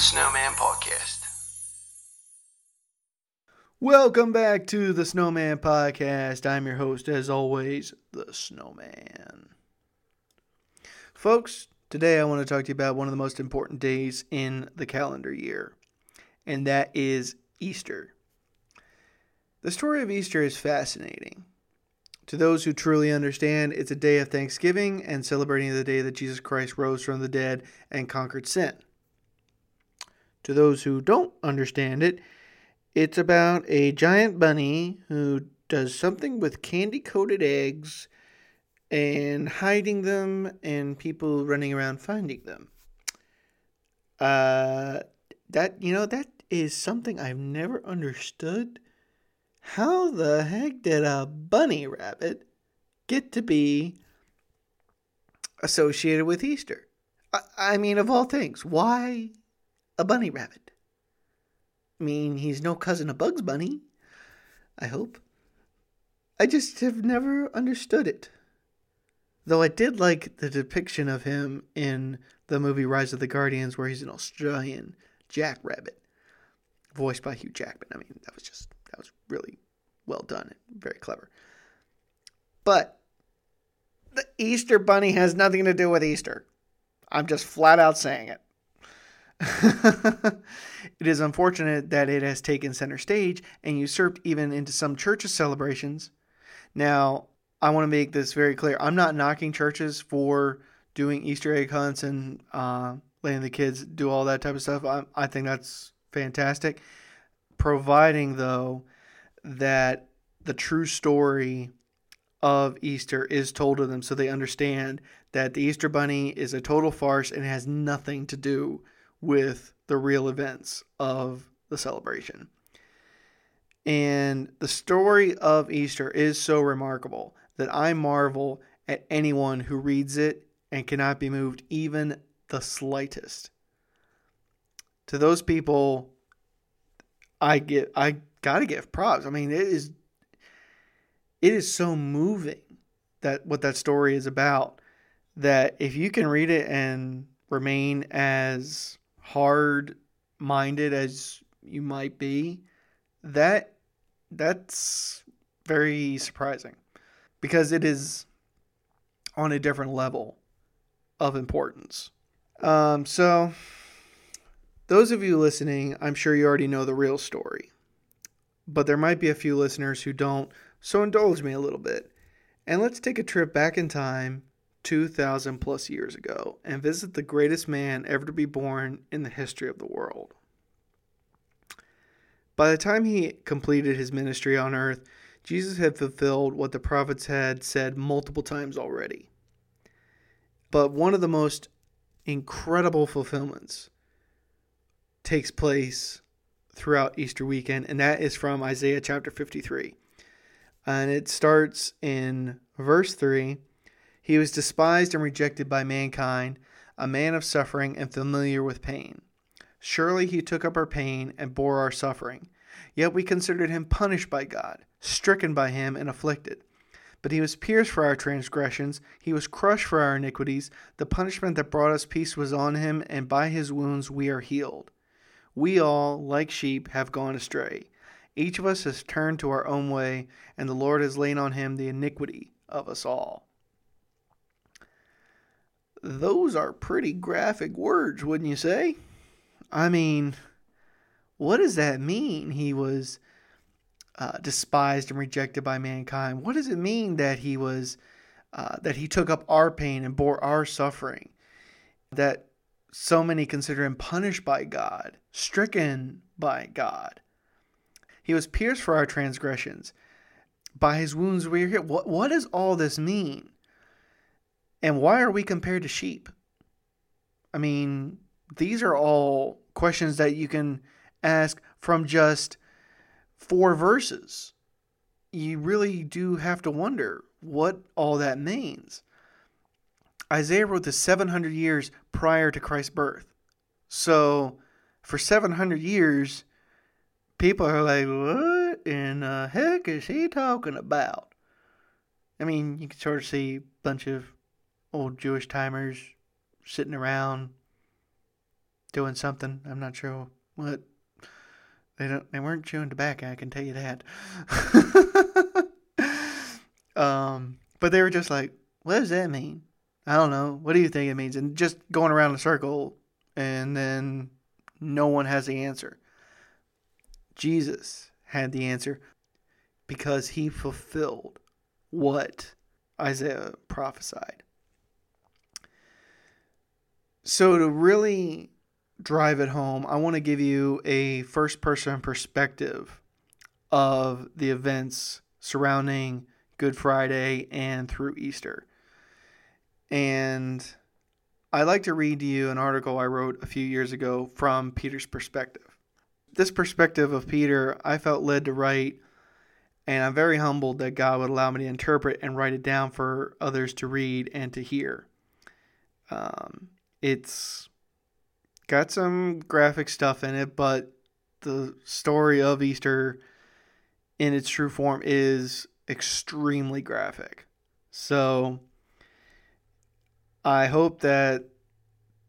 the Snowman Podcast. Welcome back to the Snowman Podcast. I'm your host, as always, the Snowman. Folks, today I want to talk to you about one of the most important days in the calendar year, and that is Easter. The story of Easter is fascinating. To those who truly understand, it's a day of thanksgiving and celebrating the day that Jesus Christ rose from the dead and conquered sin. To those who don't understand it, it's about a giant bunny who does something with candy coated eggs and hiding them and people running around finding them. Uh, that, you know, that is something I've never understood how the heck did a bunny rabbit get to be associated with Easter? I, I mean, of all things, why a bunny rabbit? I mean, he's no cousin of Bugs Bunny, I hope. I just have never understood it. Though I did like the depiction of him in the movie Rise of the Guardians, where he's an Australian jackrabbit, voiced by Hugh Jackman. I mean, that was just that was really well done and very clever. But the Easter Bunny has nothing to do with Easter. I'm just flat out saying it. it is unfortunate that it has taken center stage and usurped even into some churches' celebrations. Now, I want to make this very clear. I'm not knocking churches for doing Easter egg hunts and uh, letting the kids do all that type of stuff. I, I think that's fantastic. Providing, though, that the true story of Easter is told to them so they understand that the Easter Bunny is a total farce and has nothing to do with the real events of the celebration. And the story of Easter is so remarkable that I marvel at anyone who reads it and cannot be moved even the slightest. To those people, I get I gotta give props. I mean, it is it is so moving that what that story is about that if you can read it and remain as hard minded as you might be, that that's very surprising because it is on a different level of importance. Um, so, those of you listening, I'm sure you already know the real story, but there might be a few listeners who don't, so indulge me a little bit. And let's take a trip back in time 2,000 plus years ago and visit the greatest man ever to be born in the history of the world. By the time he completed his ministry on earth, Jesus had fulfilled what the prophets had said multiple times already. But one of the most incredible fulfillments takes place throughout Easter weekend, and that is from Isaiah chapter 53. And it starts in verse 3 He was despised and rejected by mankind, a man of suffering and familiar with pain. Surely he took up our pain and bore our suffering. Yet we considered him punished by God, stricken by him, and afflicted. But he was pierced for our transgressions, he was crushed for our iniquities. The punishment that brought us peace was on him, and by his wounds we are healed. We all, like sheep, have gone astray. Each of us has turned to our own way, and the Lord has laid on him the iniquity of us all. Those are pretty graphic words, wouldn't you say? I mean, what does that mean? He was uh, despised and rejected by mankind. What does it mean that he was uh, that he took up our pain and bore our suffering? That so many consider him punished by God, stricken by God. He was pierced for our transgressions. By his wounds we are healed. What, what does all this mean? And why are we compared to sheep? I mean, these are all questions that you can ask from just four verses. You really do have to wonder what all that means. Isaiah wrote this 700 years prior to Christ's birth. So, for 700 years, people are like, what in the heck is he talking about? I mean, you can sort of see a bunch of old Jewish timers sitting around doing something. I'm not sure what. They don't. They weren't chewing tobacco. I can tell you that. um, but they were just like, "What does that mean?" I don't know. What do you think it means? And just going around in a circle, and then no one has the answer. Jesus had the answer because he fulfilled what Isaiah prophesied. So, to really drive it home, I want to give you a first person perspective of the events surrounding Good Friday and through Easter. And I'd like to read to you an article I wrote a few years ago from Peter's perspective. This perspective of Peter, I felt led to write, and I'm very humbled that God would allow me to interpret and write it down for others to read and to hear. Um, it's got some graphic stuff in it, but the story of Easter in its true form is extremely graphic. So I hope that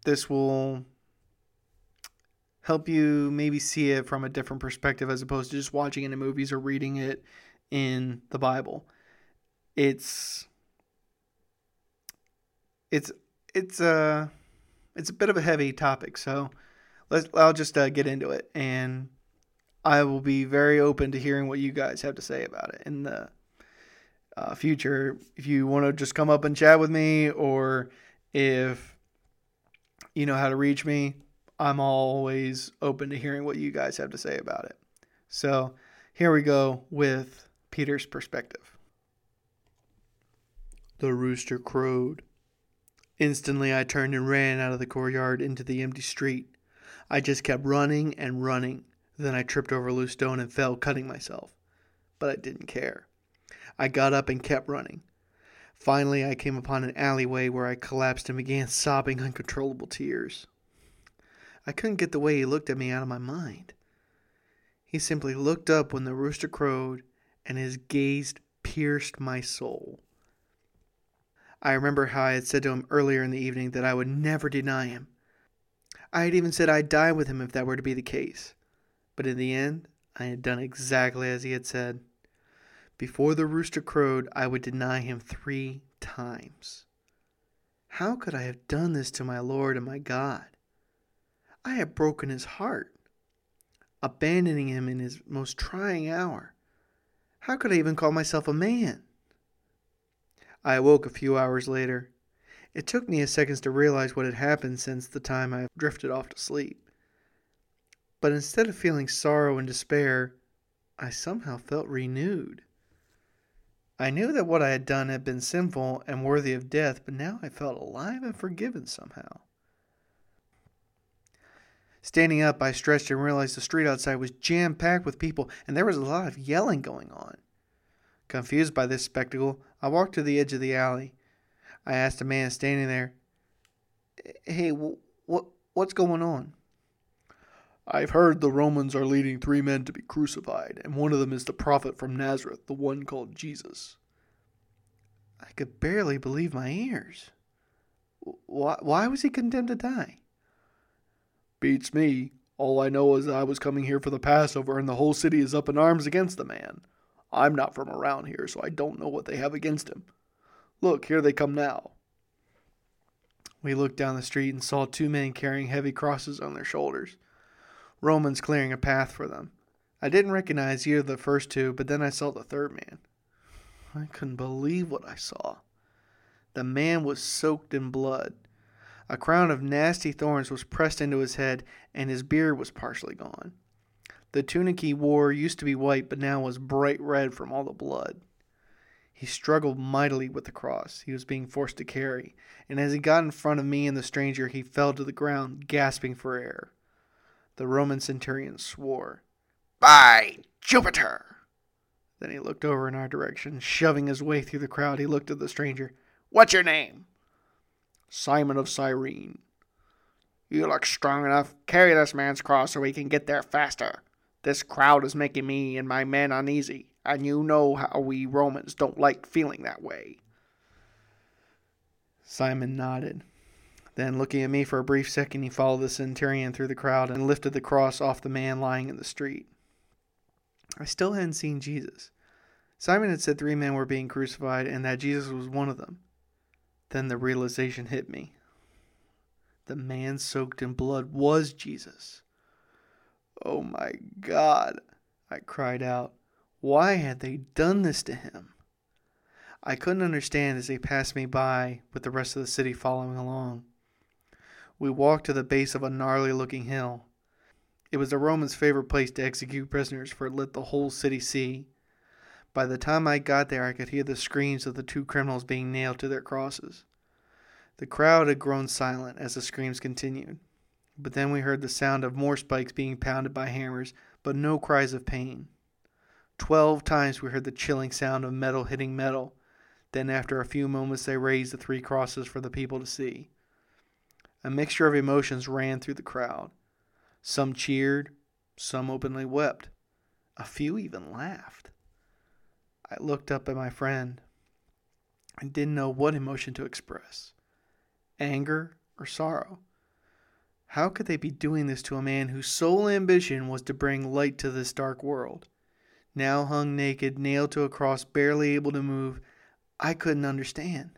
this will help you maybe see it from a different perspective as opposed to just watching it in movies or reading it in the Bible. It's it's it's a uh, it's a bit of a heavy topic, so let's I'll just uh, get into it, and I will be very open to hearing what you guys have to say about it in the uh, future. If you want to just come up and chat with me, or if you know how to reach me, I'm always open to hearing what you guys have to say about it. So here we go with Peter's perspective. The rooster crowed. Instantly, I turned and ran out of the courtyard into the empty street. I just kept running and running. Then I tripped over a loose stone and fell, cutting myself. But I didn't care. I got up and kept running. Finally, I came upon an alleyway where I collapsed and began sobbing uncontrollable tears. I couldn't get the way he looked at me out of my mind. He simply looked up when the rooster crowed, and his gaze pierced my soul. I remember how I had said to him earlier in the evening that I would never deny him. I had even said I'd die with him if that were to be the case. But in the end, I had done exactly as he had said. Before the rooster crowed, I would deny him three times. How could I have done this to my Lord and my God? I had broken his heart, abandoning him in his most trying hour. How could I even call myself a man? I awoke a few hours later. It took me a second to realize what had happened since the time I drifted off to sleep. But instead of feeling sorrow and despair, I somehow felt renewed. I knew that what I had done had been sinful and worthy of death, but now I felt alive and forgiven somehow. Standing up, I stretched and realized the street outside was jam packed with people, and there was a lot of yelling going on. Confused by this spectacle, I walked to the edge of the alley. I asked a man standing there, "Hey, what what's going on?" I've heard the Romans are leading three men to be crucified, and one of them is the prophet from Nazareth, the one called Jesus. I could barely believe my ears. Why, why was he condemned to die? Beats me. All I know is I was coming here for the Passover, and the whole city is up in arms against the man. I'm not from around here, so I don't know what they have against him. Look, here they come now. We looked down the street and saw two men carrying heavy crosses on their shoulders. Romans clearing a path for them. I didn't recognize either of the first two, but then I saw the third man. I couldn't believe what I saw. The man was soaked in blood. A crown of nasty thorns was pressed into his head, and his beard was partially gone. The tunic he wore used to be white, but now was bright red from all the blood. He struggled mightily with the cross he was being forced to carry, and as he got in front of me and the stranger, he fell to the ground, gasping for air. The Roman centurion swore. By Jupiter! Then he looked over in our direction. Shoving his way through the crowd, he looked at the stranger. What's your name? Simon of Cyrene. You look strong enough. Carry this man's cross so we can get there faster. This crowd is making me and my men uneasy, and you know how we Romans don't like feeling that way. Simon nodded. Then, looking at me for a brief second, he followed the centurion through the crowd and lifted the cross off the man lying in the street. I still hadn't seen Jesus. Simon had said three men were being crucified and that Jesus was one of them. Then the realization hit me. The man soaked in blood was Jesus. Oh my God, I cried out. Why had they done this to him? I couldn't understand as they passed me by, with the rest of the city following along. We walked to the base of a gnarly looking hill. It was the Romans' favorite place to execute prisoners, for it let the whole city see. By the time I got there, I could hear the screams of the two criminals being nailed to their crosses. The crowd had grown silent as the screams continued, but then we heard the sound of more spikes being pounded by hammers, but no cries of pain. Twelve times we heard the chilling sound of metal hitting metal. Then, after a few moments, they raised the three crosses for the people to see. A mixture of emotions ran through the crowd. Some cheered, some openly wept, a few even laughed. I looked up at my friend and didn't know what emotion to express anger or sorrow. How could they be doing this to a man whose sole ambition was to bring light to this dark world? Now hung naked, nailed to a cross, barely able to move, I couldn't understand.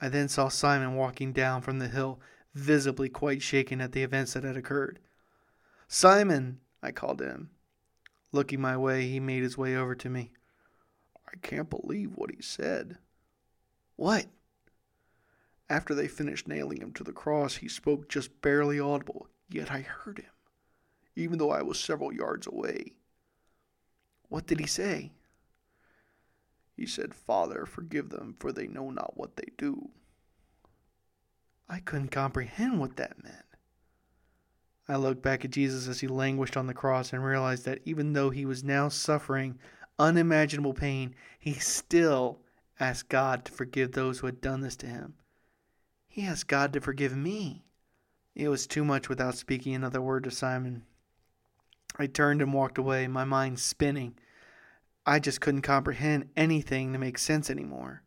I then saw Simon walking down from the hill, visibly quite shaken at the events that had occurred. Simon, I called him. Looking my way, he made his way over to me. I can't believe what he said. What? After they finished nailing him to the cross, he spoke just barely audible, yet I heard him, even though I was several yards away. What did he say? He said, Father, forgive them, for they know not what they do. I couldn't comprehend what that meant. I looked back at Jesus as he languished on the cross and realized that even though he was now suffering unimaginable pain, he still asked God to forgive those who had done this to him. He asked God to forgive me. It was too much without speaking another word to Simon. I turned and walked away, my mind spinning. I just couldn't comprehend anything to make sense anymore.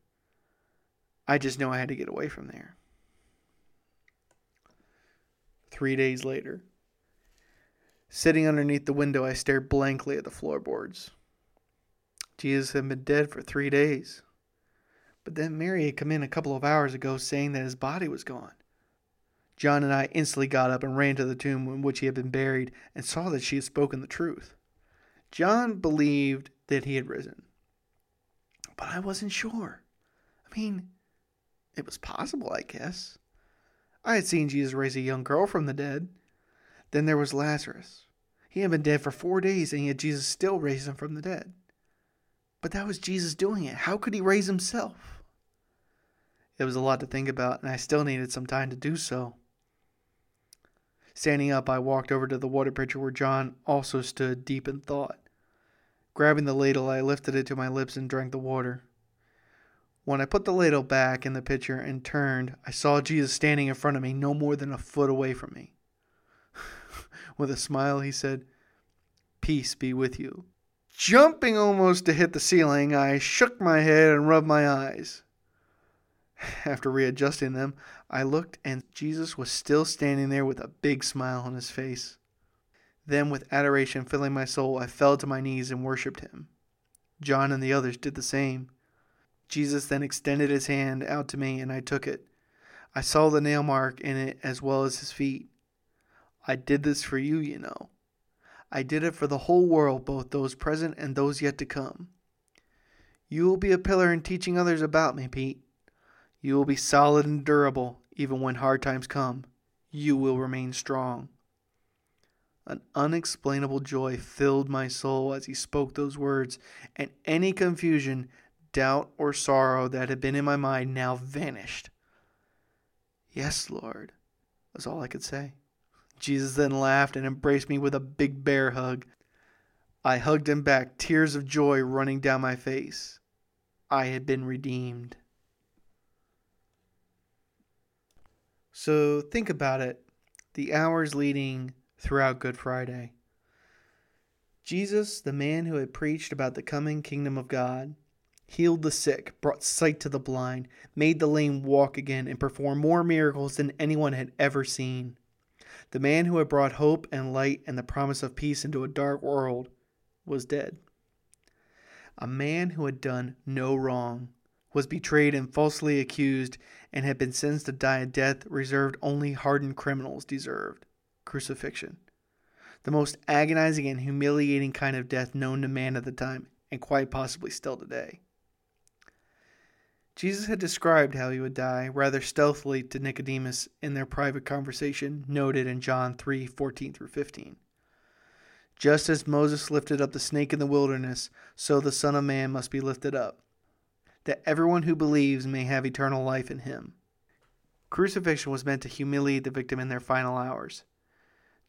I just knew I had to get away from there. Three days later, sitting underneath the window, I stared blankly at the floorboards. Jesus had been dead for three days. But then Mary had come in a couple of hours ago saying that his body was gone. John and I instantly got up and ran to the tomb in which he had been buried and saw that she had spoken the truth. John believed that he had risen. But I wasn't sure. I mean, it was possible, I guess. I had seen Jesus raise a young girl from the dead. Then there was Lazarus. He had been dead for four days, and yet Jesus still raised him from the dead. But that was Jesus doing it. How could he raise himself? It was a lot to think about, and I still needed some time to do so. Standing up, I walked over to the water pitcher where John also stood deep in thought. Grabbing the ladle, I lifted it to my lips and drank the water. When I put the ladle back in the pitcher and turned, I saw Jesus standing in front of me, no more than a foot away from me. With a smile, he said, Peace be with you. Jumping almost to hit the ceiling, I shook my head and rubbed my eyes. After readjusting them, I looked and Jesus was still standing there with a big smile on his face. Then, with adoration filling my soul, I fell to my knees and worshipped him. John and the others did the same. Jesus then extended his hand out to me, and I took it. I saw the nail mark in it as well as his feet. I did this for you, you know. I did it for the whole world, both those present and those yet to come. You will be a pillar in teaching others about me, Pete. You will be solid and durable, even when hard times come. You will remain strong. An unexplainable joy filled my soul as he spoke those words, and any confusion, doubt, or sorrow that had been in my mind now vanished. Yes, Lord, was all I could say. Jesus then laughed and embraced me with a big bear hug. I hugged him back, tears of joy running down my face. I had been redeemed. So think about it the hours leading throughout Good Friday. Jesus, the man who had preached about the coming kingdom of God, healed the sick, brought sight to the blind, made the lame walk again, and performed more miracles than anyone had ever seen. The man who had brought hope and light and the promise of peace into a dark world was dead. A man who had done no wrong was betrayed and falsely accused and had been sentenced to die a death reserved only hardened criminals deserved crucifixion. The most agonizing and humiliating kind of death known to man at the time, and quite possibly still today. Jesus had described how he would die rather stealthily to Nicodemus in their private conversation noted in John 3 14 through 15. Just as Moses lifted up the snake in the wilderness, so the Son of Man must be lifted up, that everyone who believes may have eternal life in him. Crucifixion was meant to humiliate the victim in their final hours.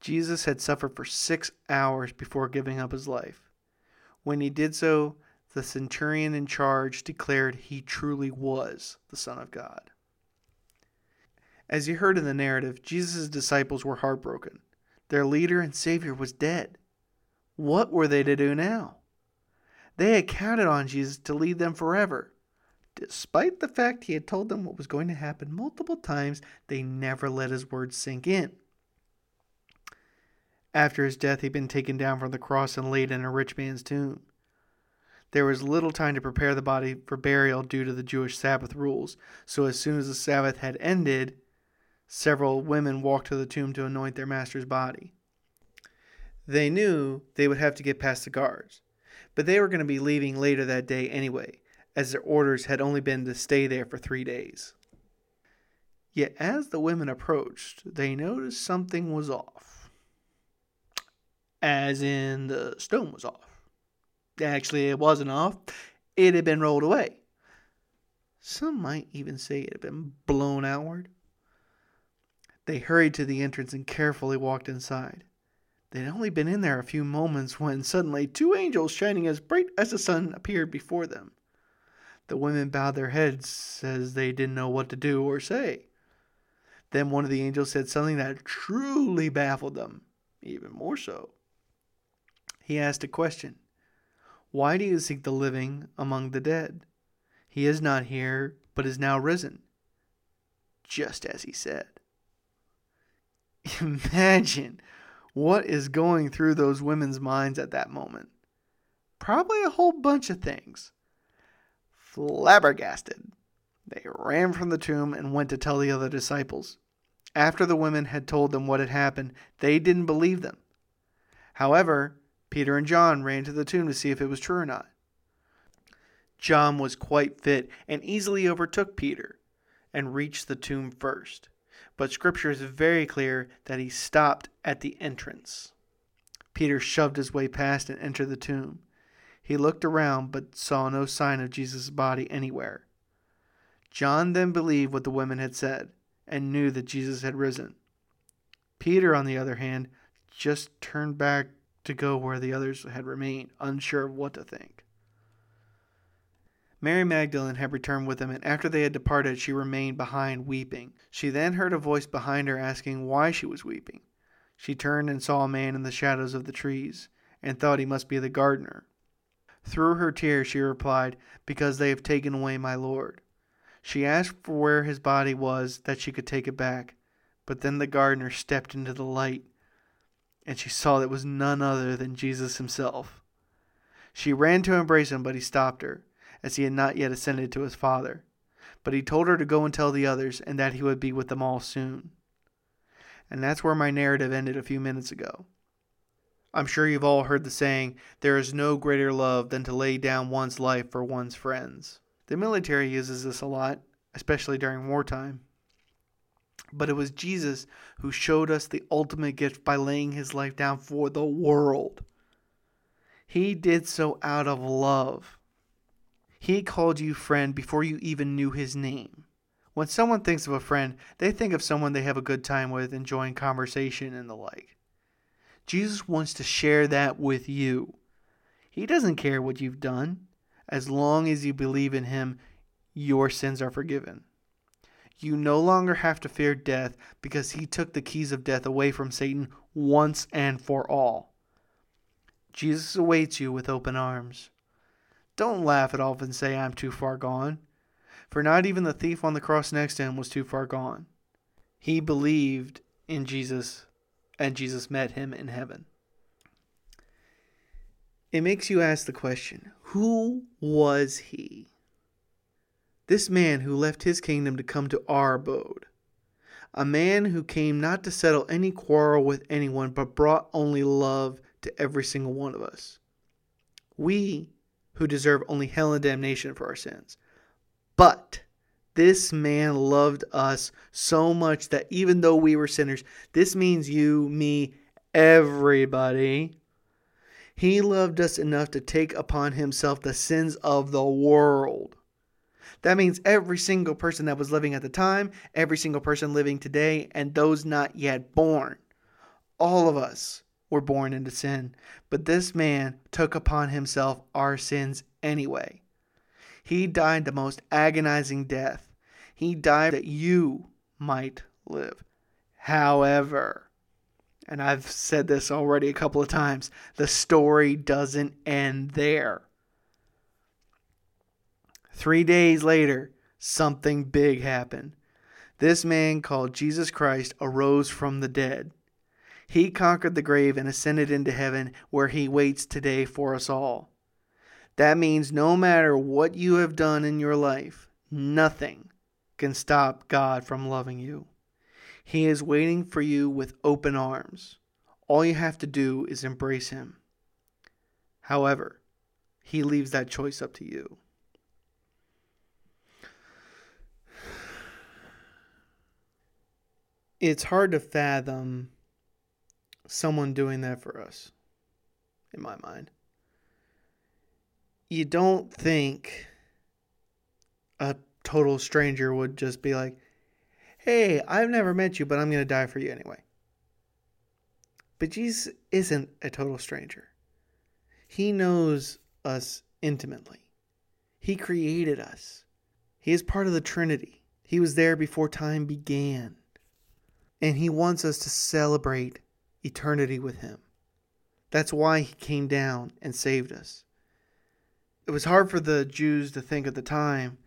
Jesus had suffered for six hours before giving up his life. When he did so, the centurion in charge declared he truly was the Son of God. As you heard in the narrative, Jesus' disciples were heartbroken. Their leader and Savior was dead. What were they to do now? They had counted on Jesus to lead them forever. Despite the fact he had told them what was going to happen multiple times, they never let his words sink in. After his death, he'd been taken down from the cross and laid in a rich man's tomb. There was little time to prepare the body for burial due to the Jewish Sabbath rules, so as soon as the Sabbath had ended, several women walked to the tomb to anoint their master's body. They knew they would have to get past the guards, but they were going to be leaving later that day anyway, as their orders had only been to stay there for three days. Yet as the women approached, they noticed something was off. As in, the stone was off. Actually, it wasn't off, it had been rolled away. Some might even say it had been blown outward. They hurried to the entrance and carefully walked inside. They'd only been in there a few moments when suddenly two angels shining as bright as the sun appeared before them. The women bowed their heads as they didn't know what to do or say. Then one of the angels said something that truly baffled them, even more so. He asked a question why do you seek the living among the dead? He is not here, but is now risen, just as he said. Imagine what is going through those women's minds at that moment. Probably a whole bunch of things. Flabbergasted, they ran from the tomb and went to tell the other disciples. After the women had told them what had happened, they didn't believe them. However, Peter and John ran to the tomb to see if it was true or not. John was quite fit and easily overtook Peter and reached the tomb first. But scripture is very clear that he stopped at the entrance. Peter shoved his way past and entered the tomb. He looked around but saw no sign of Jesus' body anywhere. John then believed what the women had said and knew that Jesus had risen. Peter, on the other hand, just turned back to go where the others had remained, unsure of what to think. Mary Magdalene had returned with them, and after they had departed, she remained behind weeping. She then heard a voice behind her asking why she was weeping. She turned and saw a man in the shadows of the trees, and thought he must be the gardener. Through her tears, she replied, Because they have taken away my Lord. She asked for where his body was, that she could take it back. But then the gardener stepped into the light and she saw that it was none other than Jesus himself. She ran to embrace him, but he stopped her, as he had not yet ascended to his Father. But he told her to go and tell the others, and that he would be with them all soon. And that's where my narrative ended a few minutes ago. I'm sure you've all heard the saying, there is no greater love than to lay down one's life for one's friends. The military uses this a lot, especially during wartime. But it was Jesus who showed us the ultimate gift by laying his life down for the world. He did so out of love. He called you friend before you even knew his name. When someone thinks of a friend, they think of someone they have a good time with, enjoying conversation and the like. Jesus wants to share that with you. He doesn't care what you've done. As long as you believe in him, your sins are forgiven. You no longer have to fear death because he took the keys of death away from Satan once and for all. Jesus awaits you with open arms. Don't laugh it off and say I'm too far gone. For not even the thief on the cross next to him was too far gone. He believed in Jesus, and Jesus met him in heaven. It makes you ask the question who was he? This man who left his kingdom to come to our abode. A man who came not to settle any quarrel with anyone, but brought only love to every single one of us. We, who deserve only hell and damnation for our sins. But this man loved us so much that even though we were sinners, this means you, me, everybody, he loved us enough to take upon himself the sins of the world. That means every single person that was living at the time, every single person living today, and those not yet born. All of us were born into sin, but this man took upon himself our sins anyway. He died the most agonizing death. He died that you might live. However, and I've said this already a couple of times, the story doesn't end there. Three days later, something big happened. This man called Jesus Christ arose from the dead. He conquered the grave and ascended into heaven, where he waits today for us all. That means no matter what you have done in your life, nothing can stop God from loving you. He is waiting for you with open arms. All you have to do is embrace Him. However, He leaves that choice up to you. it's hard to fathom someone doing that for us, in my mind. You don't think a total stranger would just be like, hey, I've never met you, but I'm going to die for you anyway. But Jesus isn't a total stranger. He knows us intimately. He created us. He is part of the Trinity. He was there before time began and he wants us to celebrate eternity with him. That's why he came down and saved us. It was hard for the Jews to think at the time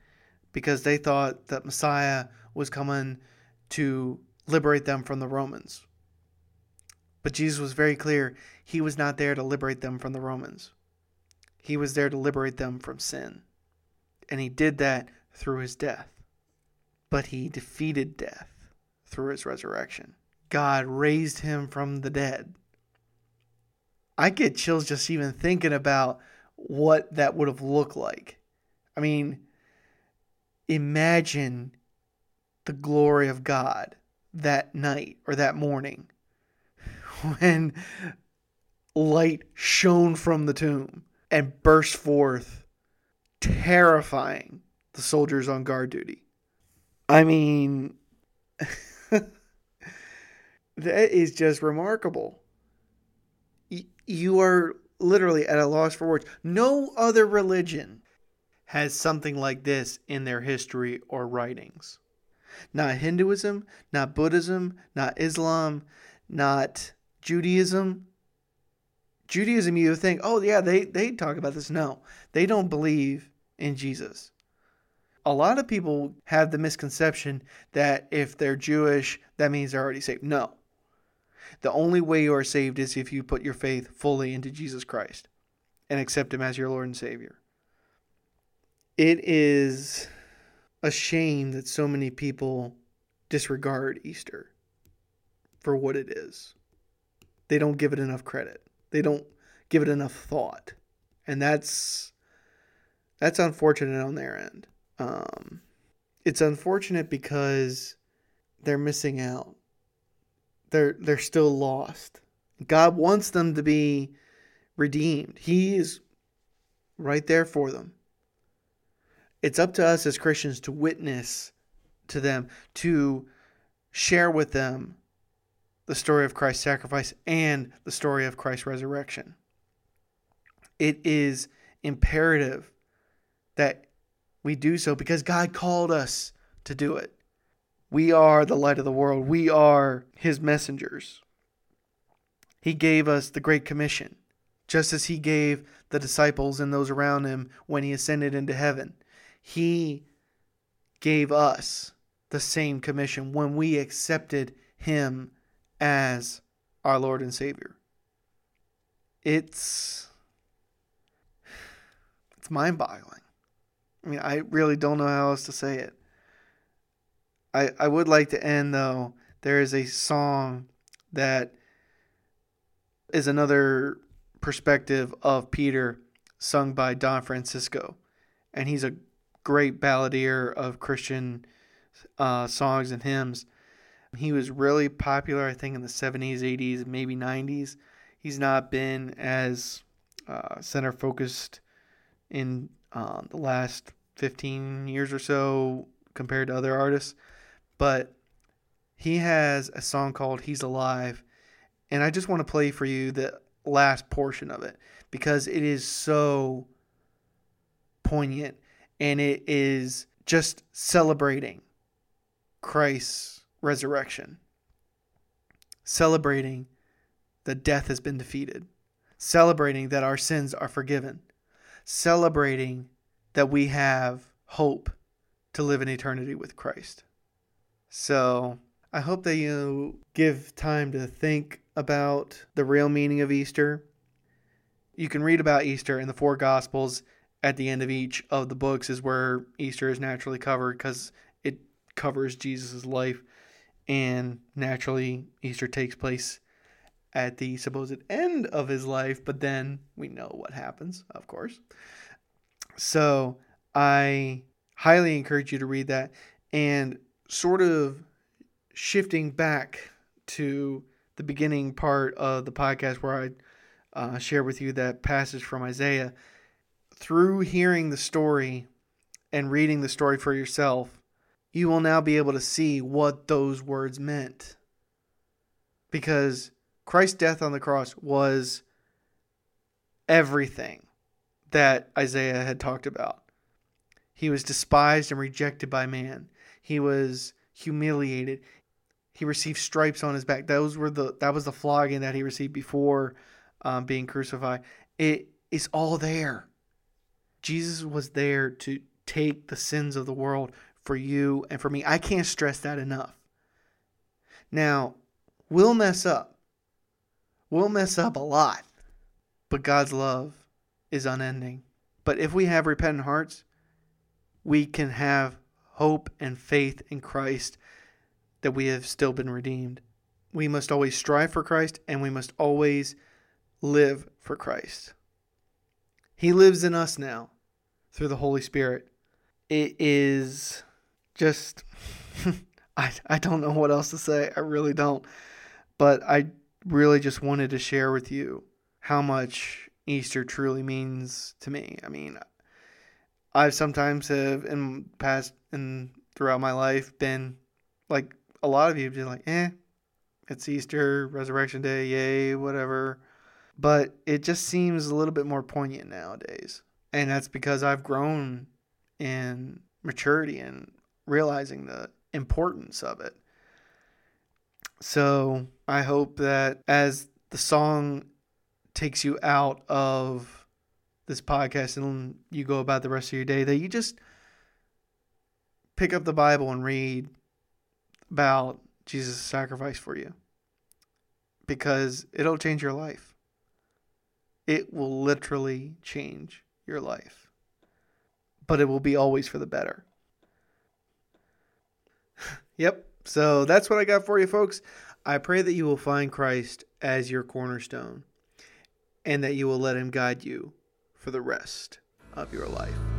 because they thought that Messiah was coming to liberate them from the Romans. But Jesus was very clear he was not there to liberate them from the Romans. He was there to liberate them from sin. And he did that through his death. But he defeated death through his resurrection. God raised him from the dead. I get chills just even thinking about what that would have looked like. I mean, imagine the glory of God that night or that morning when light shone from the tomb and burst forth, terrifying the soldiers on guard duty. I mean, that is just remarkable. You are literally at a loss for words. No other religion has something like this in their history or writings. Not Hinduism, not Buddhism, not Islam, not Judaism. Judaism, you think, oh, yeah, they, they talk about this. No, they don't believe in Jesus a lot of people have the misconception that if they're Jewish, that means they're already saved. No. The only way you are saved is if you put your faith fully into Jesus Christ and accept Him as your Lord and Savior. It is a shame that so many people disregard Easter for what it is. They don't give it enough credit. They don't give it enough thought. And that's that's unfortunate on their end. Um, it's unfortunate because they're missing out. They're they're still lost. God wants them to be redeemed. He is right there for them. It's up to us as Christians to witness to them, to share with them the story of Christ's sacrifice and the story of Christ's resurrection. It is imperative that we do so because God called us to do it. We are the light of the world, we are His messengers. He gave us the Great Commission just as he gave the disciples and those around him when he ascended into heaven. He gave us the same commission when we accepted him as our Lord and Savior. It's it's mind-boggling. I mean, I really don't know how else to say it. I I would like to end though. There is a song that is another perspective of Peter sung by Don Francisco. And he's a great balladeer of Christian uh, songs and hymns. He was really popular, I think, in the 70s, 80s, maybe 90s. He's not been as uh, center focused in uh, the last 15 years or so compared to other artists. But he has a song called He's Alive. And I just want to play for you the last portion of it because it is so poignant and it is just celebrating Christ's resurrection, celebrating that death has been defeated, celebrating that our sins are forgiven, celebrating that we have hope to live in eternity with Christ. So I hope that you give time to think about the real meaning of Easter. You can read about Easter in the four Gospels. At the end of each of the books is where Easter is naturally covered because it covers Jesus' life. And naturally, Easter takes place at the supposed end of his life, but then we know what happens, of course. So I highly encourage you to read that and sort of shifting back to the beginning part of the podcast where I uh, share with you that passage from Isaiah, through hearing the story and reading the story for yourself, you will now be able to see what those words meant. Because Christ's death on the cross was everything that Isaiah had talked about. He was despised and rejected by man. He was humiliated he received stripes on his back. Those were the that was the flogging that he received before um, being crucified. It is all there. Jesus was there to take the sins of the world for you and for me. I can't stress that enough. Now, we'll mess up. We'll mess up a lot. But God's love is unending. But if we have repentant hearts, we can have hope and faith in Christ that we have still been redeemed. We must always strive for Christ and we must always live for Christ. He lives in us now through the Holy Spirit. It is just, I, I don't know what else to say. I really don't. But I really just wanted to share with you how much Easter truly means to me. I mean, I've sometimes have in past and throughout my life been like a lot of you be like, eh, it's Easter, Resurrection Day, yay, whatever. But it just seems a little bit more poignant nowadays. And that's because I've grown in maturity and realizing the importance of it. So I hope that as the song takes you out of this podcast and you go about the rest of your day, that you just pick up the Bible and read about Jesus' sacrifice for you because it'll change your life. It will literally change your life, but it will be always for the better. yep. So that's what I got for you, folks. I pray that you will find Christ as your cornerstone and that you will let him guide you for the rest of your life.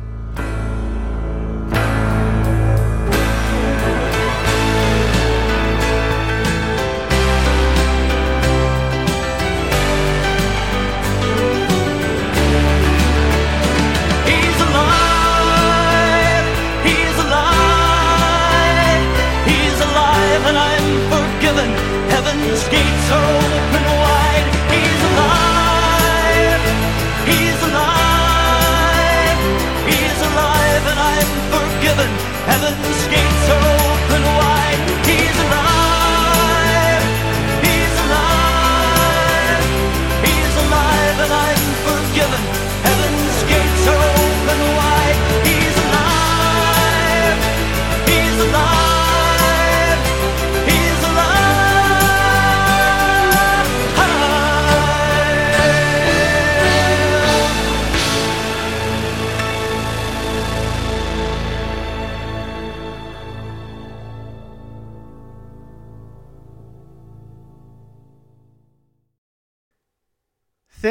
heaven's gate.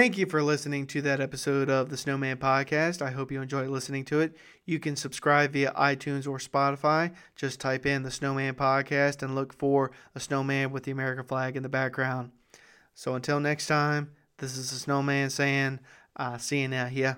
Thank you for listening to that episode of the Snowman Podcast. I hope you enjoyed listening to it. You can subscribe via iTunes or Spotify. Just type in the Snowman Podcast and look for a snowman with the American flag in the background. So until next time, this is the Snowman saying, uh, see you now. Yeah.